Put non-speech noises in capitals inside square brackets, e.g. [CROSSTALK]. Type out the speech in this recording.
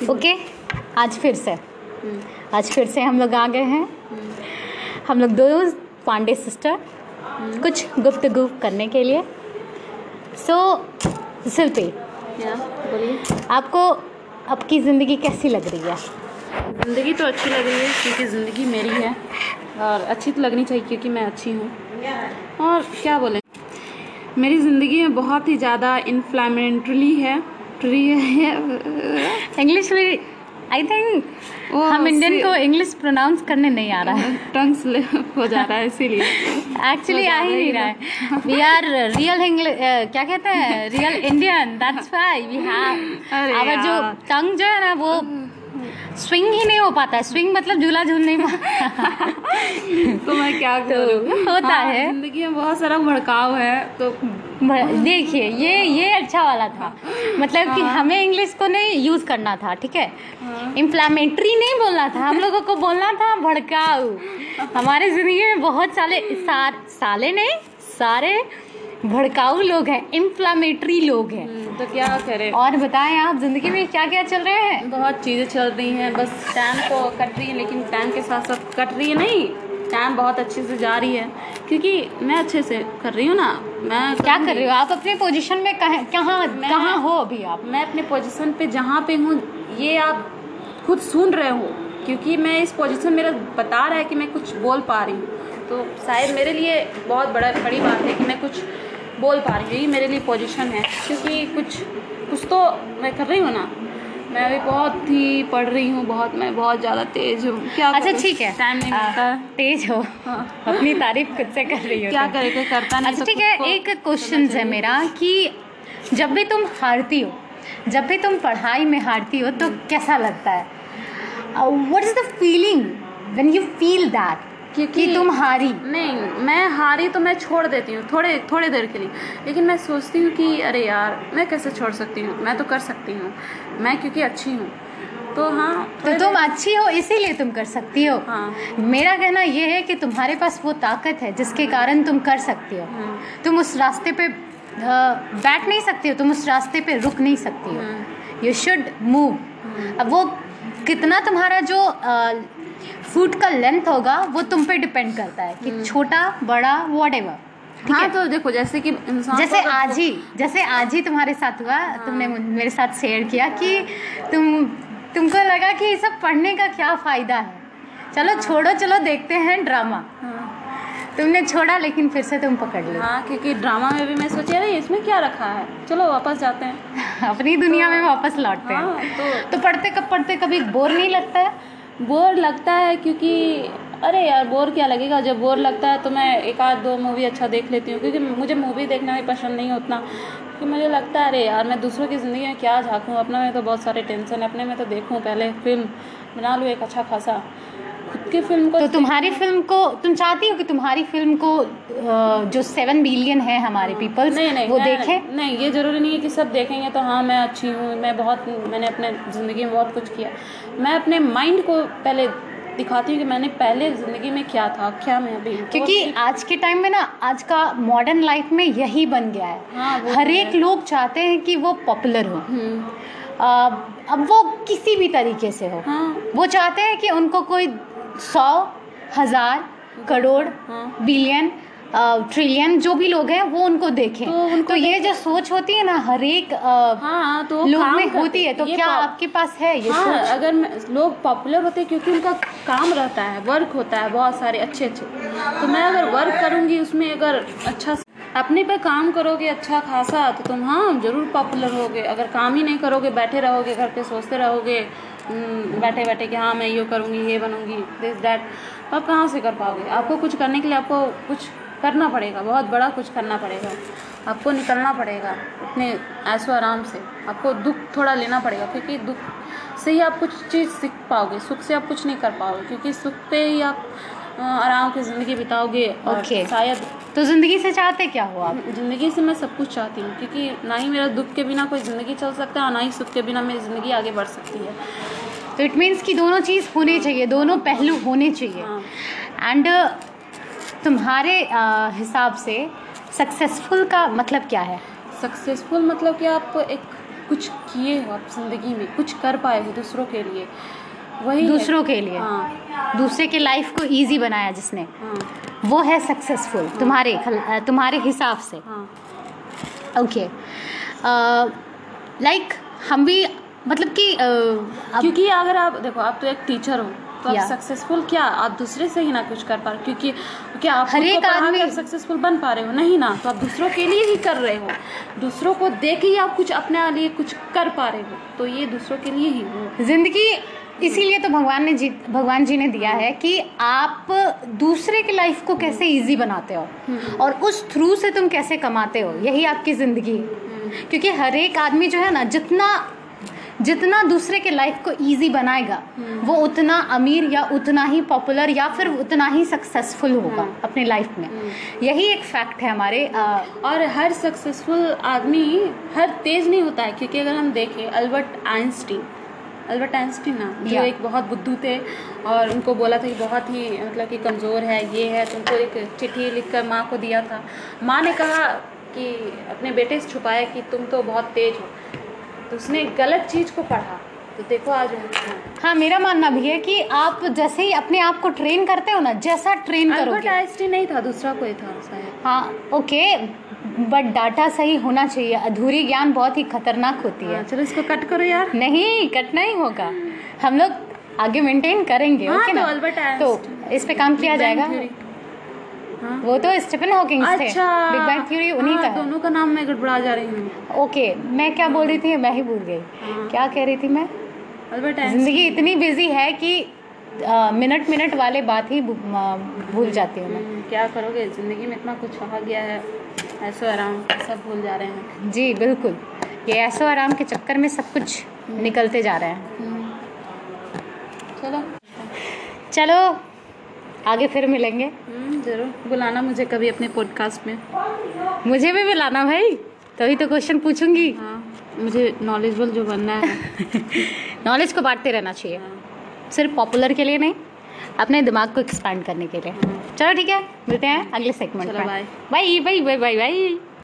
Okay? आज फिर से। आज फिर से हम लोग आ गए हैं। हम लोग दो पांडे सिस्टर कुछ गुफ्तगु करने के लिए। सो शिल्पी या बोलिए। आपको आपकी ज़िंदगी कैसी लग रही है? ज़िंदगी तो अच्छी लग रही है क्योंकि ज़िंदगी मेरी है और अच्छी तो लगनी चाहिए क्योंकि मैं अच्छी हूँ। और क्या बोले? मेरी ज़िंदगी में बहुत ही ज़्यादा इन्फ्लामेंटली है। है। इंग्लिश में आई थिंक हम इंडियन को इंग्लिश प्रोनाउंस करने नहीं आ रहा है। [LAUGHS] टंग हो जा रहा है इसीलिए। एक्चुअली आ ही नहीं रहा है। वी आर रियल इंग्लिश क्या कहते हैं? Real Indian that's why we have our जो टंग जो है ना वो स्विंग ही नहीं हो पाता है। स्विंग मतलब झूला झूल नहीं पाता तो मैं क्या तो करूँ? होता हाँ, है। ज़िंदगी में बहुत सारा भड़काव है तो देखिए ये ये अच्छा वाला था। मतलब कि हमें इंग्लिश को नहीं यूज़ करना था ठीक है? इन्फ्लामेटरी नहीं बोलना था हम लोगों को बोलना था भड़काऊ हमारे ज़िंदगी में बहुत साले सार, साले नहीं सारे भड़काऊ लोग हैं इन्फ्लामेटरी लोग हैं। हम्म, तो क्या करें? और बताएँ आप ज़िंदगी में क्या क्या चल रहे हैं? बहुत चीज़ें चल रही हैं बस टाइम को कट रही है लेकिन टाइम के साथ साथ कट रही है नहीं टाइम बहुत अच्छे से जा रही है। क्योंकि मैं अच्छे से कर रही हूँ ना मैं क्या कर रही हूँ? आप अपने पोजीशन में कहाँ कहाँ कहाँ हो अभी आप? मैं अपने पोजीशन पे जहाँ पे हूँ ये आप खुद सुन रहे हो क्योंकि मैं इस पोजीशन मेरा बता रहा है कि मैं कुछ बोल पा रही हूँ। तो शायद मेरे लिए बहुत बड़ा बड़ी बात है कि मैं कुछ बोल पा रही हूँ यही मेरे लिए पोजीशन है। क्योंकि कुछ कुछ तो मैं कर रही हूँ ना। मैं अभी बहुत ही पढ़ रही हूँ बहुत मैं बहुत ज़्यादा तेज हूँ। क्या अच्छा ठीक है। टाइम नहीं मिलता। तेज हो। हाँ। अपनी तारीफ़ खुद से कर रही हो क्या। करे करता नहीं अच्छा तो ठीक है एक क्वेश्चन है मेरा कि जब भी तुम हारती हो जब भी तुम पढ़ाई में हारती हो तो कैसा लगता है? What is the feeling when you feel that क्योंकि- तुम हारी। नहीं मैं हारी तो मैं छोड़ देती हूँ थोड़े थोड़े देर के लिए। लेकिन मैं सोचती हूँ कि अरे यार मैं कैसे छोड़ सकती हूँ? मैं तो कर सकती हूँ। मैं क्योंकि अच्छी हूँ। तो हाँ तो तुम अच्छी हो इसीलिए तुम कर सकती हो। हाँ। मेरा कहना यह है कि तुम्हारे पास वो ताकत है जिसके कारण तुम कर सकती हो। हम्म, तुम उस रास्ते पे बैठ नहीं सकती हो तुम उस रास्ते पे रुक नहीं सकती हो। हम्म, यू शुड मूव अब वो कितना तुम्हारा जो फूट का लेंथ होगा वो तुम पे डिपेंड करता है कि छोटा बड़ा वॉट एवर हाँ? तो देखो जैसे कि इंसान जैसे आज ही जैसे आज ही तुम्हारे साथ हुआ हाँ। तुमने मेरे साथ शेयर किया कि तुम तुमको लगा कि ये सब पढ़ने का क्या फ़ायदा है। चलो छोड़ो चलो देखते हैं ड्रामा हाँ, तुमने छोड़ा लेकिन फिर से तुम पकड़ लिया हाँ क्योंकि ड्रामा में भी मैं सोची अरे इसमें क्या रखा है? चलो वापस जाते हैं। [LAUGHS] अपनी दुनिया में वापस लौटते हाँ। हैं तो तो पढ़ते कब पढ़ते कभी बोर नहीं लगता है? बोर लगता है क्योंकि, अरे यार, बोर क्या लगेगा? जब बोर लगता है तो मैं एक आध दो मूवी अच्छा देख लेती हूँ, क्योंकि मुझे मूवी देखना भी पसंद नहीं उतना। कि मुझे लगता है, अरे यार, मैं दूसरों की ज़िंदगी में क्या झाँकूँ? अपना में तो बहुत सारे टेंशन है, अपने में तो देखूँ पहले फ़िल्म बना लूँ एक अच्छा खासा। खुद की फ़िल्म को तो तुम्हारी फ़िल्म को तुम चाहती हो कि तुम्हारी फ़िल्म को जो सेवन बिलियन है हमारे पीपल्स नहीं नहीं वो देखे? नहीं ये ज़रूरी नहीं है कि सब देखेंगे तो हाँ मैं अच्छी हूँ मैं बहुत मैंने अपने ज़िंदगी में बहुत कुछ किया। मैं अपने माइंड को पहले दिखाती हूँ कि मैंने पहले ज़िंदगी में क्या था क्या मैं अभी क्योंकि आज के टाइम में ना आज का मॉडर्न लाइफ में यही बन गया हाँ, है हर तो एक लोग चाहते हैं कि वो पॉपुलर हो। हम्म, अब वो किसी भी तरीके से हो। हाँ। वो चाहते हैं कि उनको कोई सौ हज़ार करोड़ हाँ। बिलियन ट्रिलियन जो भी लोग हैं वो उनको देखें। तो उनको तो ये जो सोच होती है ना हर एक हाँ तो लोग में होती है। तो क्या आपके पास है ये हाँ सोच? अगर लोग पॉपुलर होते हैं क्योंकि उनका काम रहता है वर्क होता है बहुत सारे अच्छे अच्छे। तो मैं अगर वर्क करूँगी उसमें अगर अच्छा अपने पे काम करोगे अच्छा खासा तो तुम हाँ ज़रूर पॉपुलर होगे। अगर काम ही नहीं करोगे बैठे रहोगे घर पे सोचते रहोगे बैठे बैठे कि हाँ मैं ये करूँगी ये बनूँगी दिस डैट तो आप कहाँ से कर पाओगे? आपको कुछ करने के लिए आपको कुछ करना पड़ेगा बहुत बड़ा कुछ करना पड़ेगा। आपको निकलना पड़ेगा अपने ऐसो आराम से। आपको दुख थोड़ा लेना पड़ेगा क्योंकि दुख से ही आप कुछ चीज़ सीख पाओगे सुख से आप कुछ नहीं कर पाओगे क्योंकि सुख पे ही आप आराम की ज़िंदगी बिताओगे। और Okay. शायद तो ज़िंदगी से चाहते क्या हो आप? ज़िंदगी से मैं सब कुछ चाहती हूँ क्योंकि ना ही मेरा दुख के बिना कोई ज़िंदगी चल सकता है और ना ही सुख के बिना मेरी ज़िंदगी आगे बढ़ सकती है। तो इट मीन्स कि दोनों चीज़ होने चाहिए दोनों पहलू होने चाहिए। हाँ। एंड तुम्हारे अ, हिसाब से सक्सेसफुल का मतलब क्या है? सक्सेसफुल मतलब कि आप एक कुछ किए हो आप ज़िंदगी में कुछ कर पाए हो दूसरों के लिए। वही दूसरों के लिए। हाँ। दूसरे के लाइफ को इजी बनाया जिसने। हाँ। वो है सक्सेसफुल तुम्हारे तुम्हारे हिसाब से। हाँ। ओके लाइक हम भी मतलब कि अब क्योंकि अगर आप देखो आप तो एक टीचर हो तो आप सक्सेसफुल क्या आप दूसरे से ही ना कुछ कर पा रहे हो, क्योंकि क्या आप हर एक आदमी- आप सक्सेसफुल बन पा रहे हो? नहीं ना। तो आप दूसरों के लिए ही कर रहे हो। दूसरों को देख ही आप कुछ अपने लिए कुछ कर पा रहे हो। तो ये दूसरों के लिए ही हो। ज़िंदगी इसीलिए तो भगवान ने जी भगवान जी ने दिया है कि आप दूसरे के लाइफ को कैसे इजी बनाते हो और उस थ्रू से तुम कैसे कमाते हो यही आपकी ज़िंदगी है। क्योंकि हर एक आदमी जो है ना जितना जितना दूसरे के लाइफ को इजी बनाएगा वो उतना अमीर या उतना ही पॉपुलर या फिर उतना ही सक्सेसफुल होगा अपने लाइफ में। यही एक फैक्ट है हमारे अ, और हर सक्सेसफुल आदमी हर तेज नहीं होता है क्योंकि अगर हम देखें अल्बर्ट आइंस्टीन अल्बर्ट आइंस्टीन ना जो एक बहुत बुद्धू थे और उनको बोला था कि बहुत ही मतलब कि कमज़ोर है ये है तो उनको एक चिट्ठी लिख कर माँ को दिया था। माँ ने कहा कि अपने बेटे से छुपाया कि तुम तो बहुत तेज हो। तो उसने गलत चीज़ को पढ़ा। तो देखो आज हाँ। मेरा मानना भी है कि आप जैसे ही अपने आप को ट्रेन करते हो ना जैसा ट्रेन अल्बर्ट करोगे। आइंस्टीन नहीं था दूसरा कोई था शायद। हाँ ओके बट डाटा सही होना चाहिए। अधूरी ज्ञान बहुत ही खतरनाक होती है। हाँ, चलो इसको कट करो यार। नहीं कट नहीं होगा। हम लोग आगे मेंटेन करेंगे हाँ, ओके तो ना तो इस पे काम किया जाएगा। हाँ। वो तो स्टीफन हॉकिंग थे अच्छा। बिग बैंग थ्योरी उन्हीं हाँ, का दोनों का नाम मैं गड़बड़ा जा रही हूँ। ओके मैं क्या बोल रही थी? मैं ही भूल गई। हाँ। क्या कह रही थी मैं? अल्बर्ट ज़िंदगी इतनी बिज़ी है कि मिनट मिनट वाले बात ही भूल जाती हूँ मैं। हम्म, क्या करोगे? ज़िंदगी में इतना कुछ आ गया है ऐसो आराम सब भूल जा रहे हैं। जी बिल्कुल। ये ऐसो आराम के चक्कर में सब कुछ निकलते जा रहे हैं। हम्म। चलो। चलो आगे फिर मिलेंगे। हम्म, ज़रूर। बुलाना मुझे कभी अपने पॉडकास्ट में। मुझे भी बुलाना भाई तभी तो क्वेश्चन पूछूँगी। हाँ मुझे नॉलेजबल जो बनना है। [LAUGHS] नॉलेज को बांटते रहना चाहिए। सिर्फ़ पॉपुलर के लिए नहीं अपने दिमाग को एक्सपैंड करने के लिए। चलो ठीक है मिलते हैं अगले सेगमेंट में bye bye bye bye bye bye